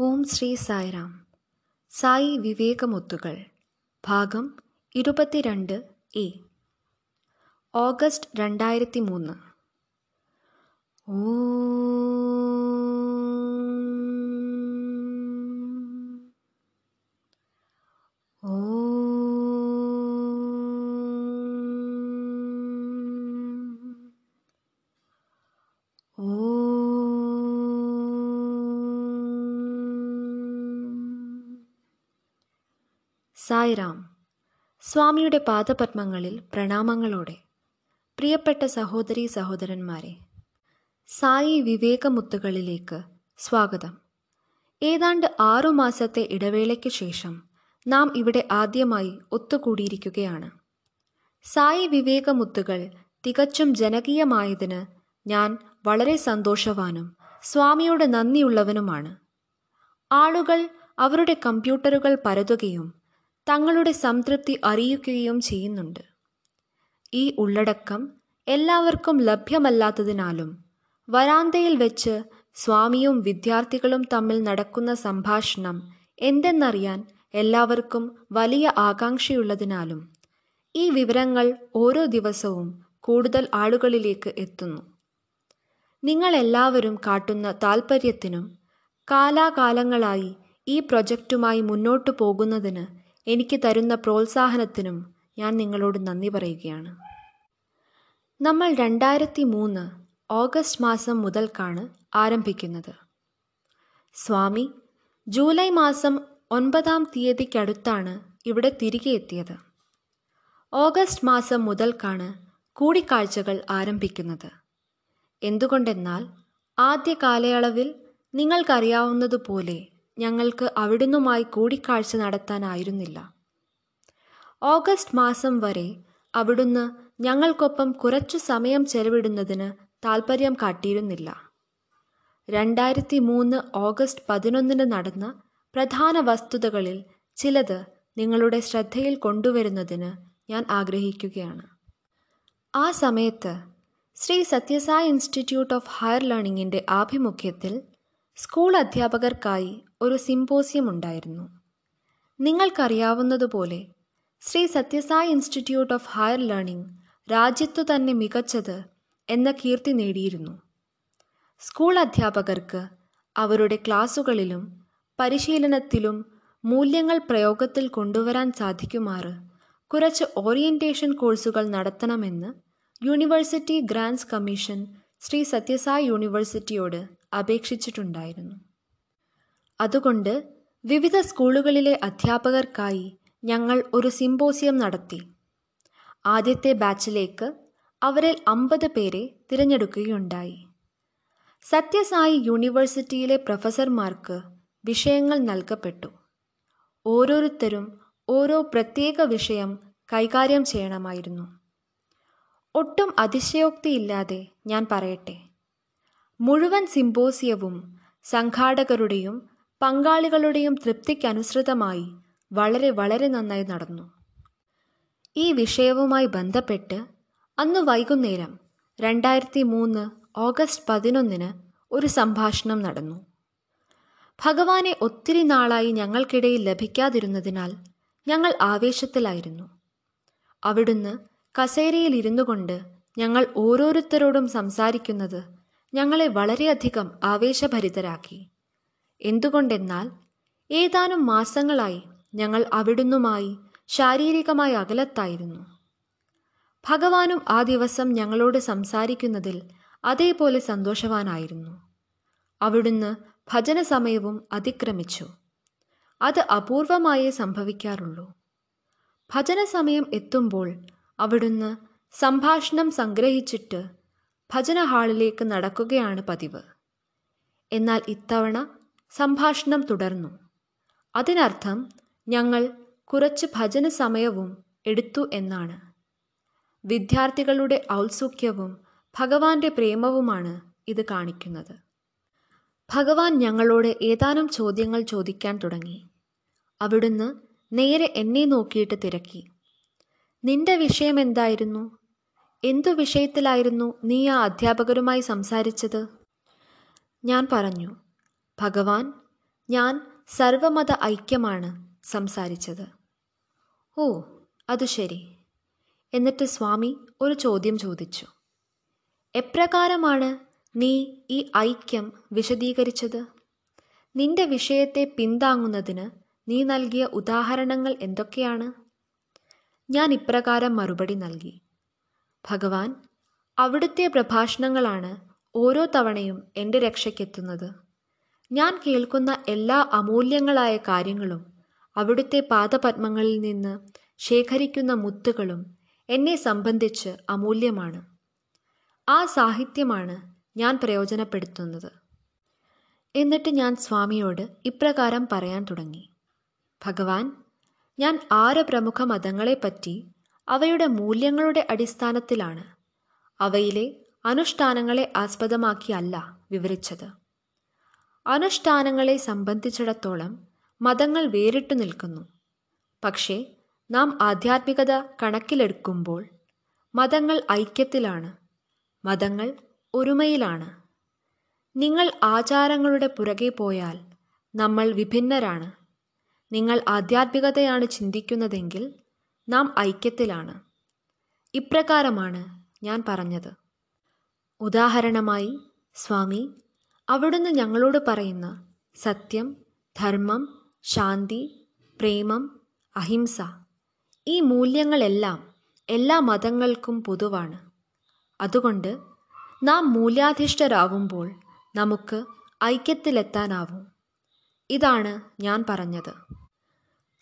ഓം ശ്രീ സായിറാം. സായി വിവേകമുത്തുകൾ. ഭാഗം ഇരുപത്തിരണ്ട് A. August രണ്ടായിരത്തി മൂന്ന് സായിറാം സ്വാമിയുടെ പാദപത്മങ്ങളിൽ പ്രണാമങ്ങളോടെ. പ്രിയപ്പെട്ട സഹോദരി സഹോദരന്മാരെ സായി വിവേകമുത്തുകളിലേക്ക് സ്വാഗതം. ഏതാണ്ട് ആറു മാസത്തെ ഇടവേളയ്ക്ക് ശേഷം നാം ഇവിടെ ആദ്യമായി ഒത്തുകൂടിയിരിക്കുകയാണ്. സായി വിവേകമുത്തുകൾ തികച്ചും ജനകീയമായതിന് ഞാൻ വളരെ സന്തോഷവാനും സ്വാമിയോട് നന്ദിയുള്ളവനുമാണ്. ആളുകൾ അവരുടെ കമ്പ്യൂട്ടറുകൾ പരതുകയും തങ്ങളുടെ സംതൃപ്തി അറിയിക്കുകയും ചെയ്യുന്നുണ്ട്. ഈ ഉള്ളടക്കം എല്ലാവർക്കും ലഭ്യമല്ലാത്തതിനാലും വരാന്തയിൽ വെച്ച് സ്വാമിയും വിദ്യാർത്ഥികളും തമ്മിൽ നടക്കുന്ന സംഭാഷണം എന്തെന്നറിയാൻ എല്ലാവർക്കും വലിയ ആകാംക്ഷയുള്ളതിനാലും ഈ വിവരങ്ങൾ ഓരോ ദിവസവും കൂടുതൽ ആളുകളിലേക്ക് എത്തുന്നു. നിങ്ങളെല്ലാവരും കാട്ടുന്ന താൽപ്പര്യത്തിനും കാലാകാലങ്ങളായി ഈ പ്രൊജക്റ്റുമായി മുന്നോട്ടു പോകുന്നതിന് എനിക്ക് തരുന്ന പ്രോത്സാഹനത്തിനും ഞാൻ നിങ്ങളോട് നന്ദി പറയുകയാണ്. നമ്മൾ രണ്ടായിരത്തി മൂന്ന് ഓഗസ്റ്റ് മാസം മുതൽക്കാണ് ആരംഭിക്കുന്നത്. സ്വാമി ജൂലൈ മാസം ഒൻപതാം തീയതിക്കടുത്താണ് ഇവിടെ തിരികെ എത്തിയത്. ഓഗസ്റ്റ് മാസം മുതൽക്കാണ് കൂടിക്കാഴ്ചകൾ ആരംഭിക്കുന്നത്. എന്തുകൊണ്ടെന്നാൽ ആദ്യ കാലയളവിൽ നിങ്ങൾക്കറിയാവുന്നതുപോലെ ഞങ്ങൾക്ക് അവിടുന്നുമായി കൂടിക്കാഴ്ച നടത്താനായിരുന്നില്ല. ഓഗസ്റ്റ് മാസം വരെ അവിടുന്ന് ഞങ്ങൾക്കൊപ്പം കുറച്ചു സമയം ചെലവിടുന്നതിന് താൽപ്പര്യം കാട്ടിയിരുന്നില്ല. രണ്ടായിരത്തി മൂന്ന് ഓഗസ്റ്റ് പതിനൊന്നിന് നടന്ന പ്രധാന വസ്തുതകളിൽ ചിലത് നിങ്ങളുടെ ശ്രദ്ധയിൽ കൊണ്ടുവരുന്നതിന് ഞാൻ ആഗ്രഹിക്കുകയാണ്. ആ സമയത്ത് Shri Sathya Sai Institute of Higher ലേണിംഗിന്റെ ആഭിമുഖ്യത്തിൽ സ്കൂൾ അധ്യാപകർക്കായി ഒരു സിമ്പോസിയം ഉണ്ടായിരുന്നു. നിങ്ങൾക്കറിയാവുന്നതുപോലെ Shri Sathya Sai Institute of Higher Learning രാജ്യത്തു തന്നെ മികച്ചത് എന്ന കീർത്തി നേടിയിരുന്നു. സ്കൂൾ അധ്യാപകർക്ക് അവരുടെ ക്ലാസുകളിലും പരിശീലനത്തിലും മൂല്യങ്ങൾ പ്രയോഗത്തിൽ കൊണ്ടുവരാൻ സാധിക്കുമാറ് കുറച്ച് ഓറിയന്റേഷൻ കോഴ്സുകൾ നടത്തണമെന്ന് University Grants Commission Shri Sathya Sai യൂണിവേഴ്സിറ്റിയോട് അപേക്ഷിച്ചിട്ടുണ്ടായിരുന്നു. അതുകൊണ്ട് വിവിധ സ്കൂളുകളിലെ അധ്യാപകർക്കായി ഞങ്ങൾ ഒരു സിമ്പോസിയം നടത്തി. ആദ്യത്തെ ബാച്ചിലേക്ക് അവരിൽ അമ്പത് പേരെ തിരഞ്ഞെടുക്കുകയുണ്ടായി. സത്യസായി യൂണിവേഴ്സിറ്റിയിലെ പ്രൊഫസർമാർക്ക് വിഷയങ്ങൾ നൽകപ്പെട്ടു. ഓരോരുത്തരും ഓരോ പ്രത്യേക വിഷയം കൈകാര്യം ചെയ്യണമായിരുന്നു. ഒട്ടും അതിശയോക്തിയില്ലാതെ ഞാൻ പറയട്ടെ. മുഴുവൻ സിമ്പോസിയവും സംഘാടകരുടെയും പങ്കാളികളുടെയും തൃപ്തിക്കനുസൃതമായി വളരെ വളരെ നന്നായി നടന്നു. ഈ വിഷയവുമായി ബന്ധപ്പെട്ട് അന്ന് വൈകുന്നേരം രണ്ടായിരത്തി മൂന്ന് ഓഗസ്റ്റ് പതിനൊന്നിന് ഒരു സംഭാഷണം നടന്നു. ഭഗവാനെ ഒത്തിരി നാളായി ഞങ്ങൾക്കിടയിൽ ലഭിക്കാതിരുന്നതിനാൽ ഞങ്ങൾ ആവേശത്തിലായിരുന്നു. അവിടുന്ന് കസേരയിൽ ഇരുന്നു കൊണ്ട് ഞങ്ങൾ ഓരോരുത്തരോടും സംസാരിക്കുന്നത് ഞങ്ങളെ വളരെയധികം ആവേശഭരിതരാക്കി. എന്തുകൊണ്ടെന്നാൽ ഏതാനും മാസങ്ങളായി ഞങ്ങൾ അവിടുന്നുമായി ശാരീരികമായി അകലത്തായിരുന്നു. ഭഗവാനും ആ ദിവസം ഞങ്ങളോട് സംസാരിക്കുന്നതിൽ അതേപോലെ സന്തോഷവാനായിരുന്നു. അവിടുന്ന് ഭജന സമയവും അതിക്രമിച്ചു. അത് അപൂർവമായേ സംഭവിക്കാറുള്ളൂ. ഭജന സമയം എത്തുമ്പോൾ അവിടുന്ന് സംഭാഷണം സംഗ്രഹിച്ചിട്ട് ഭജന ഹാളിലേക്ക് നടക്കുകയാണ് പതിവ്. എന്നാൽ ഇത്തവണ സംഭാഷണം തുടർന്നു. അതിനർത്ഥം ഞങ്ങൾ കുറച്ച് ഭജന സമയവും എടുത്തു എന്നാണ്. വിദ്യാർത്ഥികളുടെ ഔത്സുക്യവും ഭഗവാന്റെ പ്രേമവുമാണ് ഇത് കാണിക്കുന്നത്. ഭഗവാൻ ഞങ്ങളോട് ഏതാനും ചോദ്യങ്ങൾ ചോദിക്കാൻ തുടങ്ങി. അവിടുന്ന് നേരെ എന്നെ നോക്കിയിട്ട് തിരക്കി. നിന്റെ വിഷയം എന്തായിരുന്നു? എന്തു വിഷയത്തിലായിരുന്നു നീ ആ അധ്യാപകരുമായി സംസാരിച്ചത്? ഞാൻ പറഞ്ഞു. ഭഗവാൻ ഞാൻ സർവമത ഐക്യമാണ് സംസാരിച്ചത്. ഓ അത് ശരി. എന്നിട്ട് സ്വാമി ഒരു ചോദ്യം ചോദിച്ചു. എപ്രകാരമാണ് നീ ഈ ഐക്യം വിശദീകരിച്ചത്? നിന്റെ വിഷയത്തെ പിന്താങ്ങുന്നതിന് നീ നൽകിയ ഉദാഹരണങ്ങൾ എന്തൊക്കെയാണ്? ഞാൻ ഇപ്രകാരം മറുപടി നൽകി. ഭഗവാൻ അവിടുത്തെ പ്രഭാഷണങ്ങളാണ് ഓരോ തവണയും എന്റെ രക്ഷയ്ക്കെത്തുന്നത്. ഞാൻ കേൾക്കുന്ന എല്ലാ അമൂല്യങ്ങളായ കാര്യങ്ങളും അവിടുത്തെ പാദപത്മങ്ങളിൽ നിന്ന് ശേഖരിക്കുന്ന മുത്തുകളും എന്നെ സംബന്ധിച്ച് അമൂല്യമാണ്. ആ സാഹിത്യമാണ് ഞാൻ പ്രയോജനപ്പെടുത്തുന്നത്. എന്നിട്ട് ഞാൻ സ്വാമിയോട് ഇപ്രകാരം പറയാൻ തുടങ്ങി. ഭഗവാൻ ഞാൻ ആറ് പ്രമുഖ മതങ്ങളെപ്പറ്റി അവയുടെ മൂല്യങ്ങളുടെ അടിസ്ഥാനത്തിലാണ് അവയിലെ അനുഷ്ഠാനങ്ങളെ ആസ്പദമാക്കിയല്ല വിവരിച്ചത്. അനുഷ്ഠാനങ്ങളെ സംബന്ധിച്ചിടത്തോളം മതങ്ങൾ വേറിട്ടു നിൽക്കുന്നു. പക്ഷേ നാം ആധ്യാത്മികത കണക്കിലെടുക്കുമ്പോൾ മതങ്ങൾ ഐക്യത്തിലാണ്. മതങ്ങൾ ഒരുമയിലാണ്. നിങ്ങൾ ആചാരങ്ങളുടെ പുറകെ പോയാൽ നമ്മൾ വിഭിന്നരാണ്. നിങ്ങൾ ആധ്യാത്മികതയാണ് ചിന്തിക്കുന്നതെങ്കിൽ നാം ഐക്യത്തിലാണ്. ഇപ്രകാരമാണ് ഞാൻ പറഞ്ഞത്. ഉദാഹരണമായി സ്വാമി അവിടുന്ന് ഞങ്ങളോട് പറയുന്ന സത്യം ധർമ്മം ശാന്തി പ്രേമം അഹിംസ ഈ മൂല്യങ്ങളെല്ലാം എല്ലാ മതങ്ങൾക്കും പൊതുവാണ്. അതുകൊണ്ട് നാം മൂല്യാധിഷ്ഠരാകുമ്പോൾ നമുക്ക് ഐക്യത്തിലെത്താനാവും. ഇതാണ് ഞാൻ പറഞ്ഞത്.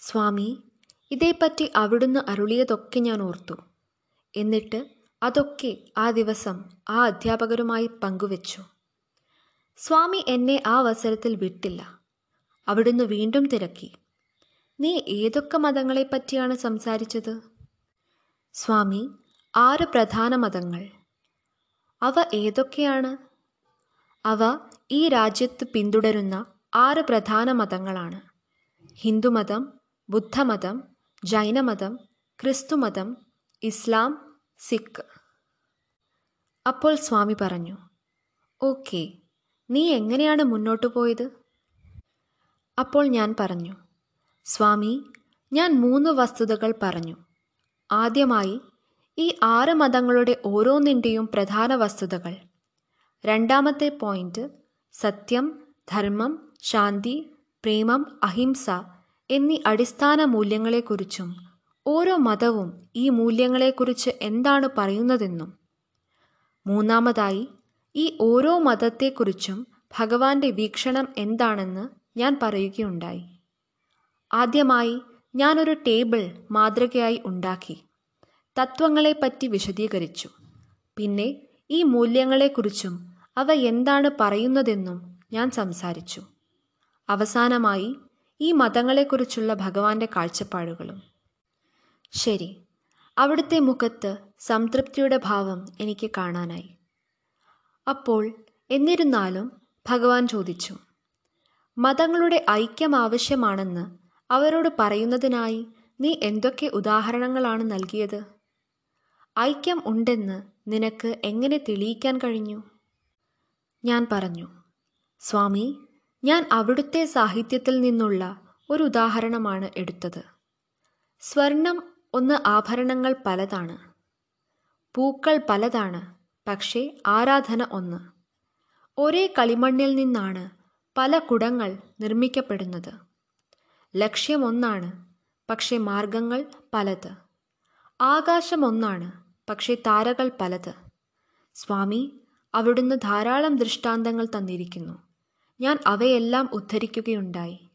സ്വാമി ഇതേപ്പറ്റി അവിടുന്ന് അരുളിയതൊക്കെ ഞാൻ ഓർത്തു. എന്നിട്ട് അതൊക്കെ ആ ദിവസം ആ അധ്യാപകരുമായി പങ്കുവച്ചു. സ്വാമി എന്നെ ആ അവസരത്തിൽ വിട്ടില്ല. അവിടുന്ന് വീണ്ടും തിരക്കി. നീ ഏതൊക്കെ മതങ്ങളെപ്പറ്റിയാണ് സംസാരിച്ചത്? സ്വാമി ആറ് പ്രധാന മതങ്ങൾ. അവ ഏതൊക്കെയാണ്? അവ ഈ രാജ്യത്ത് പിന്തുടരുന്ന ആറ് പ്രധാന മതങ്ങളാണ്. ഹിന്ദുമതം ബുദ്ധമതം ജൈനമതം ക്രിസ്തുമതം ഇസ്ലാം സിഖ്. അപ്പോൾ സ്വാമി പറഞ്ഞു ഓക്കെ നീ എങ്ങനെയാണ് മുന്നോട്ട് പോയത്? അപ്പോൾ ഞാൻ പറഞ്ഞു സ്വാമി ഞാൻ മൂന്ന് വസ്തുതകൾ പറഞ്ഞു. ആദ്യമായി ഈ ആറ് മതങ്ങളുടെ ഓരോന്നിന്റെയും പ്രധാന വസ്തുതകൾ. രണ്ടാമത്തെ പോയിന്റ് സത്യം ധർമ്മം ശാന്തി പ്രേമം അഹിംസ എന്നീ അടിസ്ഥാന മൂല്യങ്ങളെക്കുറിച്ചും ഓരോ മതവും ഈ മൂല്യങ്ങളെക്കുറിച്ച് എന്താണ് പറയുന്നതെന്നും. മൂന്നാമതായി ഈ ഓരോ മതത്തെക്കുറിച്ചും ഭഗവാന്റെ വീക്ഷണം എന്താണെന്ന് ഞാൻ പറയുകയുണ്ടായി. ആദ്യമായി ഞാനൊരു ടേബിൾ മാതൃകയായി ഉണ്ടാക്കി. തത്വങ്ങളെപ്പറ്റി വിശദീകരിച്ചു. പിന്നെ ഈ മൂല്യങ്ങളെക്കുറിച്ചും അവ എന്താണ് പറയുന്നതെന്നും ഞാൻ സംസാരിച്ചു. അവസാനമായി ഈ മതങ്ങളെക്കുറിച്ചുള്ള ഭഗവാന്റെ കാഴ്ചപ്പാടുകളും. ശരി അവിടുത്തെ മുഖത്ത് സംതൃപ്തിയുടെ ഭാവം എനിക്ക് കാണാനായി. അപ്പോൾ എന്നിരുന്നാലും ഭഗവാൻ ചോദിച്ചു മതങ്ങളുടെ ഐക്യം ആവശ്യമാണെന്ന് അവരോട് പറയുന്നതിനായി നീ എന്തൊക്കെ ഉദാഹരണങ്ങളാണ് നൽകിയത്? ഐക്യം ഉണ്ടെന്ന് നിനക്ക് എങ്ങനെ തെളിയിക്കാൻ കഴിഞ്ഞു? ഞാൻ പറഞ്ഞു സ്വാമി ഞാൻ അവിടുത്തെ സാഹിത്യത്തിൽ നിന്നുള്ള ഒരു ഉദാഹരണമാണ് എടുത്തത്. സ്വർണം ഒന്ന് ആഭരണങ്ങൾ പലതാണ്. പൂക്കൾ പലതാണ്. പക്ഷേ ആരാധന ഒന്ന്. ഒരേ കളിമണ്ണിൽ നിന്നാണ് പല കുടങ്ങൾ നിർമ്മിക്കപ്പെടുന്നത്. ലക്ഷ്യമൊന്നാണ് പക്ഷേ മാർഗങ്ങൾ പലത്. ആകാശം ഒന്നാണ് പക്ഷേ താരകൾ പലത്. സ്വാമി അവിടുന്ന് ധാരാളം ദൃഷ്ടാന്തങ്ങൾ തന്നിരിക്കുന്നു. ഞാൻ അവയെല്ലാം ഉദ്ധരിക്കുകയുണ്ടായി.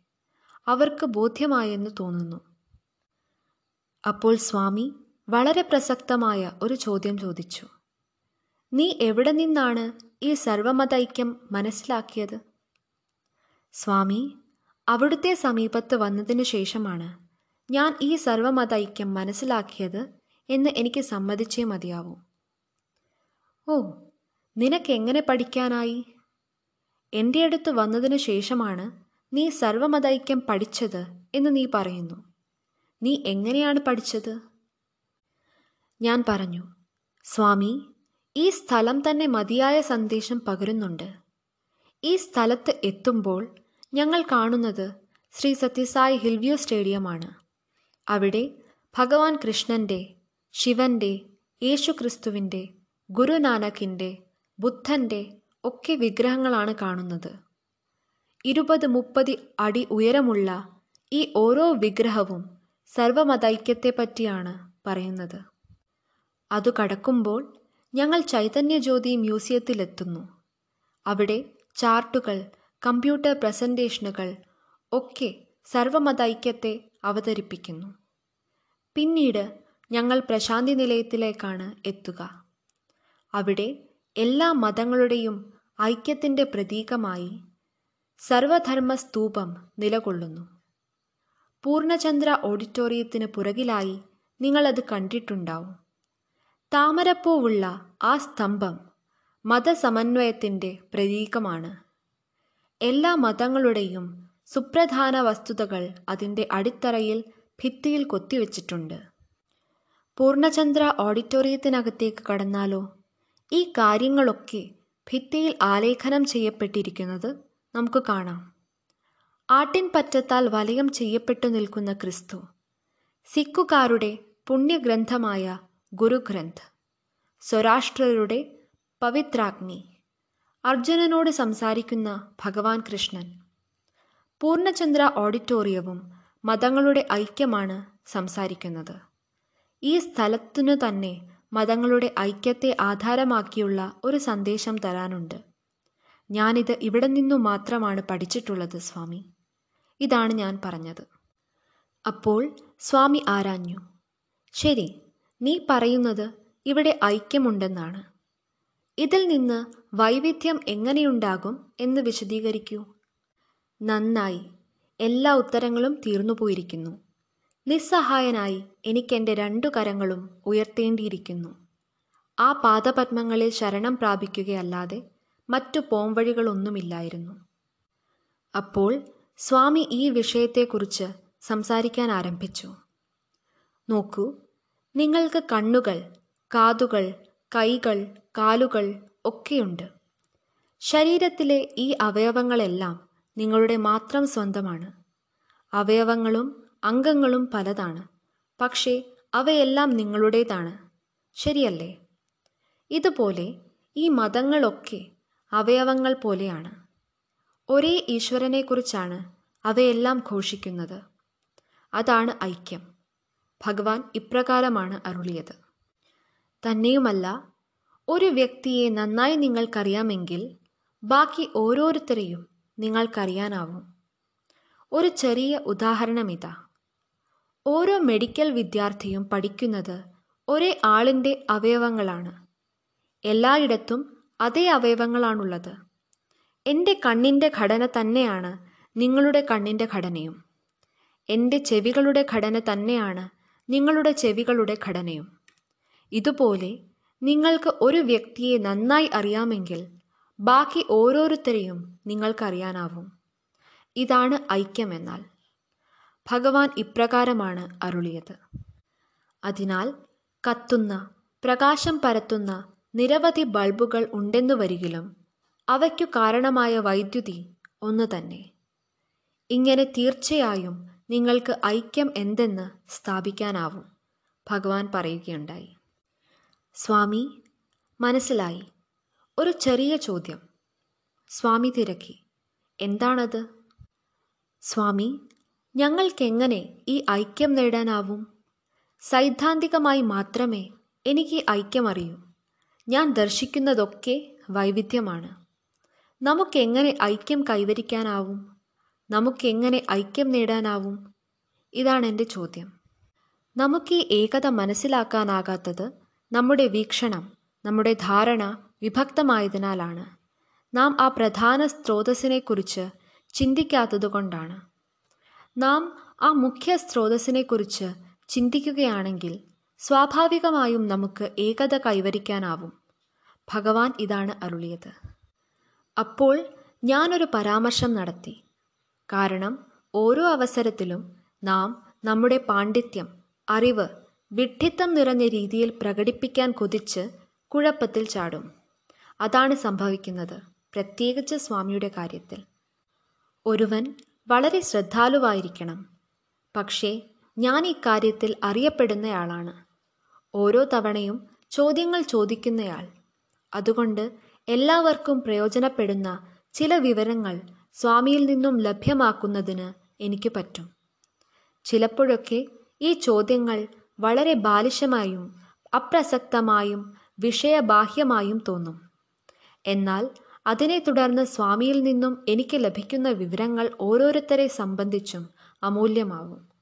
അവർക്ക് ബോധ്യമായെന്ന് തോന്നുന്നു. അപ്പോൾ സ്വാമി വളരെ പ്രസക്തമായ ഒരു ചോദ്യം ചോദിച്ചു. നീ എവിടെ നിന്നാണ് ഈ സർവമതൈക്യം മനസ്സിലാക്കിയത്? സ്വാമി അവിടുത്തെ സമീപത്ത് വന്നതിനു ശേഷമാണ് ഞാൻ ഈ സർവമതൈക്യം മനസ്സിലാക്കിയത് എന്ന് എനിക്ക് സമ്മതിച്ചേ മതിയാവൂ. ഓ നിനക്കെങ്ങനെ പഠിക്കാനായി? എന്റെ അടുത്ത് വന്നതിനു ശേഷമാണ് നീ സർവമതൈക്യം പഠിച്ചത് എന്ന് നീ പറയുന്നു. നീ എങ്ങനെയാണ് പഠിച്ചത്? ഞാൻ പറഞ്ഞു സ്വാമി ഈ സ്ഥലം തന്നെ മതിയായ സന്ദേശം പകരുന്നുണ്ട്. ഈ സ്ഥലത്ത് എത്തുമ്പോൾ ഞങ്ങൾ കാണുന്നത് ശ്രീ സത്യസായി ഹിൽവ്യൂ സ്റ്റേഡിയമാണ്. അവിടെ ഭഗവാൻ കൃഷ്ണന്റെ ശിവന്റെ യേശുക്രിസ്തുവിന്റെ ഗുരുനാനക്കിന്റെ ബുദ്ധന്റെ ഒക്കെ വിഗ്രഹങ്ങളാണ് കാണുന്നത്. ഇരുപത് മുപ്പത് അടി ഉയരമുള്ള ഈ ഓരോ വിഗ്രഹവും സർവമതൈക്യത്തെപ്പറ്റിയാണ് പറയുന്നത്. അതു കടക്കുമ്പോൾ ഞങ്ങൾ ചൈതന്യജ്യോതി മ്യൂസിയത്തിലെത്തുന്നു. അവിടെ ചാർട്ടുകൾ കമ്പ്യൂട്ടർ പ്രസന്റേഷനുകൾ ഒക്കെ സർവമതൈക്യത്തെ അവതരിപ്പിക്കുന്നു. പിന്നീട് ഞങ്ങൾ പ്രശാന്തി നിലയത്തിലേക്കാണ് എത്തുക. അവിടെ എല്ലാ മതങ്ങളുടെയും ഐക്യത്തിന്റെ പ്രതീകമായി സർവധർമ്മ സ്തൂപം നിലകൊള്ളുന്നു. പൂർണചന്ദ്ര ഓഡിറ്റോറിയത്തിന് പുറകിലായി നിങ്ങളത് കണ്ടിട്ടുണ്ടാവും. താമരപ്പൂവുള്ള ആ സ്തംഭം മതസമന്വയത്തിന്റെ പ്രതീകമാണ്. എല്ലാ മതങ്ങളുടെയും സുപ്രധാന വസ്തുതകൾ അതിന്റെ അടിത്തറയിൽ ഭിത്തിയിൽ കൊത്തിവെച്ചിട്ടുണ്ട്. പൂർണചന്ദ്ര ഓഡിറ്റോറിയത്തിനകത്തേക്ക് കടന്നാലോ ഈ കാര്യങ്ങളൊക്കെ ഭിത്തിയിൽ ആലേഖനം ചെയ്യപ്പെട്ടിരിക്കുന്നത് നമുക്ക് കാണാം. ആട്ടിൻ പറ്റത്താൽ വലയം ചെയ്യപ്പെട്ടു നിൽക്കുന്ന ക്രിസ്തു സിക്കുകാരുടെ പുണ്യഗ്രന്ഥമായ ഗുരുഗ്രന്ഥ്. സ്വരാഷ്ട്രരുടെ പവിത്രാഗ്നി. അർജുനനോട് സംസാരിക്കുന്ന ഭഗവാൻ കൃഷ്ണൻ. പൂർണചന്ദ്ര ഓഡിറ്റോറിയവും മതങ്ങളുടെ ഐക്യമാണ് സംസാരിക്കുന്നത്. ഈ സ്ഥലത്തിനു തന്നെ മതങ്ങളുടെ ഐക്യത്തെ ആധാരമാക്കിയുള്ള ഒരു സന്ദേശം തരാനുണ്ട്. ഞാനിത് ഇവിടെ നിന്നു മാത്രമാണ് പഠിച്ചിട്ടുള്ളത് സ്വാമി. ഇതാണ് ഞാൻ പറഞ്ഞത്. അപ്പോൾ സ്വാമി ആരാഞ്ഞു? ശരി നീ പറയുന്നത് ഇവിടെ ഐക്യമുണ്ടെന്നാണ്. ഇതിൽ നിന്ന് വൈവിധ്യം എങ്ങനെയുണ്ടാകും എന്ന് വിശദീകരിക്കൂ. നന്നായി. എല്ലാ ഉത്തരങ്ങളും തീർന്നുപോയിരിക്കുന്നു നിസ്സഹായനായി എനിക്കെന്റെ രണ്ടു കരങ്ങളും ഉയർത്തേണ്ടിയിരിക്കുന്നു. ആ പാദപത്മങ്ങളിൽ ശരണം പ്രാപിക്കുകയല്ലാതെ മറ്റു പോംവഴികളൊന്നുമില്ലായിരുന്നു. അപ്പോൾ സ്വാമി ഈ വിഷയത്തെക്കുറിച്ച് സംസാരിക്കാൻ ആരംഭിച്ചു. നോക്കൂ നിങ്ങൾക്ക് കണ്ണുകൾ കാതുകൾ കൈകൾ കാലുകൾ ഒക്കെയുണ്ട്. ശരീരത്തിലെ ഈ അവയവങ്ങളെല്ലാം നിങ്ങളുടെ മാത്രം സ്വന്തമാണ്. അവയവങ്ങളും അംഗങ്ങളും പലതാണ്. പക്ഷേ അവയെല്ലാം നിങ്ങളുടേതാണ്. ശരിയല്ലേ? ഇതുപോലെ ഈ മതങ്ങളൊക്കെ അവയവങ്ങൾ പോലെയാണ്. ഒരേ ഈശ്വരനെക്കുറിച്ചാണ് അവയെല്ലാം ഘോഷിക്കുന്നത്. അതാണ് ഐക്യം. ഭഗവാൻ ഇപ്രകാരമാണ് അരുളിയത്. തന്നെയുമല്ല ഒരു വ്യക്തിയെ നന്നായി നിങ്ങൾക്കറിയാമെങ്കിൽ ബാക്കി ഓരോരുത്തരെയും നിങ്ങൾക്കറിയാനാവും. ഒരു ചെറിയ ഉദാഹരണമിതാ. ഓരോ മെഡിക്കൽ വിദ്യാർത്ഥിയും പഠിക്കുന്നത് ഒരേ ആളിന്റെ അവയവങ്ങളാണ്. എല്ലായിടത്തും അതേ അവയവങ്ങളാണുള്ളത്. എന്റെ കണ്ണിന്റെ ഘടന തന്നെയാണ് നിങ്ങളുടെ കണ്ണിന്റെ ഘടനയും. എന്റെ ചെവികളുടെ ഘടന തന്നെയാണ് നിങ്ങളുടെ ചെവികളുടെ ഘടനയും. ഇതുപോലെ നിങ്ങൾക്ക് ഒരു വ്യക്തിയെ നന്നായി അറിയാമെങ്കിൽ ബാക്കി ഓരോരുത്തരെയും നിങ്ങൾക്കറിയാനാവും. ഇതാണ് ഐക്യമെന്നാൽ ഭഗവാൻ ഇപ്രകാരമാണ് അരുളിയത്. അതിനാൽ കത്തുന്ന പ്രകാശം പരത്തുന്ന നിരവധി ബൾബുകൾ ഉണ്ടെന്നു വരികിലും അവയ്ക്കു കാരണമായ വൈദ്യുതി ഒന്നു തന്നെ ഇങ്ങനെ തീർച്ചയായും നിങ്ങൾക്ക് ഐക്യം എന്തെന്ന് സ്ഥാപിക്കാനാവും. ഭഗവാൻ പറയുകയുണ്ടായി. സ്വാമി മനസ്സിലായി. ഒരു ചെറിയ ചോദ്യം. സ്വാമി തിരക്കി. എന്താണത്? സ്വാമി ഞങ്ങൾക്കെങ്ങനെ ഈ ഐക്യം നേടാനാവും? സൈദ്ധാന്തികമായി മാത്രമേ എനിക്ക് ഐക്യം അറിയൂ ഞാൻ ദർശിക്കുന്നതൊക്കെ വൈവിധ്യമാണ്. നമുക്കെങ്ങനെ ഐക്യം കൈവരിക്കാനാവും? നമുക്കെങ്ങനെ ഐക്യം നേടാനാവും? ഇതാണ് എന്റെ ചോദ്യം. നമുക്ക് ഈ ഏകത മനസ്സിലാക്കാനാകാത്തത് നമ്മുടെ വീക്ഷണം നമ്മുടെ ധാരണ വിഭക്തമായതിനാലാണ്. നാം ആ പ്രധാന സ്രോതസ്സിനെക്കുറിച്ച് ചിന്തിക്കാത്തതുകൊണ്ടാണ്. നാം ആ മുഖ്യ സ്രോതസ്സിനെക്കുറിച്ച് ചിന്തിക്കുകയാണെങ്കിൽ സ്വാഭാവികമായും നമുക്ക് ഏകത കൈവരിക്കാനാവും. ഭഗവാൻ ഇതാണ് അരുളിയത്. അപ്പോൾ ഞാനൊരു പരാമർശം നടത്തി. കാരണം ഓരോ അവസരത്തിലും നാം നമ്മുടെ പാണ്ഡിത്യം അറിവ് വിഡ്ഢിത്തം നിറഞ്ഞ രീതിയിൽ പ്രകടിപ്പിക്കാൻ കൊതിച്ച് കുഴപ്പത്തിൽ ചാടും. അതാണ് സംഭവിക്കുന്നത് പ്രത്യേകിച്ച് സ്വാമിയുടെ കാര്യത്തിൽ. ഒരുവൻ വളരെ ശ്രദ്ധാലുവായിരിക്കണം. പക്ഷേ ഞാൻ ഈ കാര്യത്തിൽ അറിയപ്പെടുന്നയാളാണ്. ഓരോ തവണയും ചോദ്യങ്ങൾ ചോദിക്കുന്നയാൾ. അതുകൊണ്ട് എല്ലാവർക്കും പ്രയോജനപ്പെടുന്ന ചില വിവരങ്ങൾ സ്വാമിയിൽ നിന്നും ലഭ്യമാക്കുന്നതിന് എനിക്ക് പറ്റും. ചിലപ്പോഴൊക്കെ ഈ ചോദ്യങ്ങൾ വളരെ ബാലിശമായും അപ്രസക്തമായും വിഷയബാഹ്യമായും തോന്നും. എന്നാൽ അതിനെ തുടർന്ന് സ്വാമിയിൽ നിന്നും എനിക്ക് ലഭിക്കുന്ന വിവരങ്ങൾ ഓരോരുത്തരെ സംബന്ധിച്ചും അമൂല്യമാവും.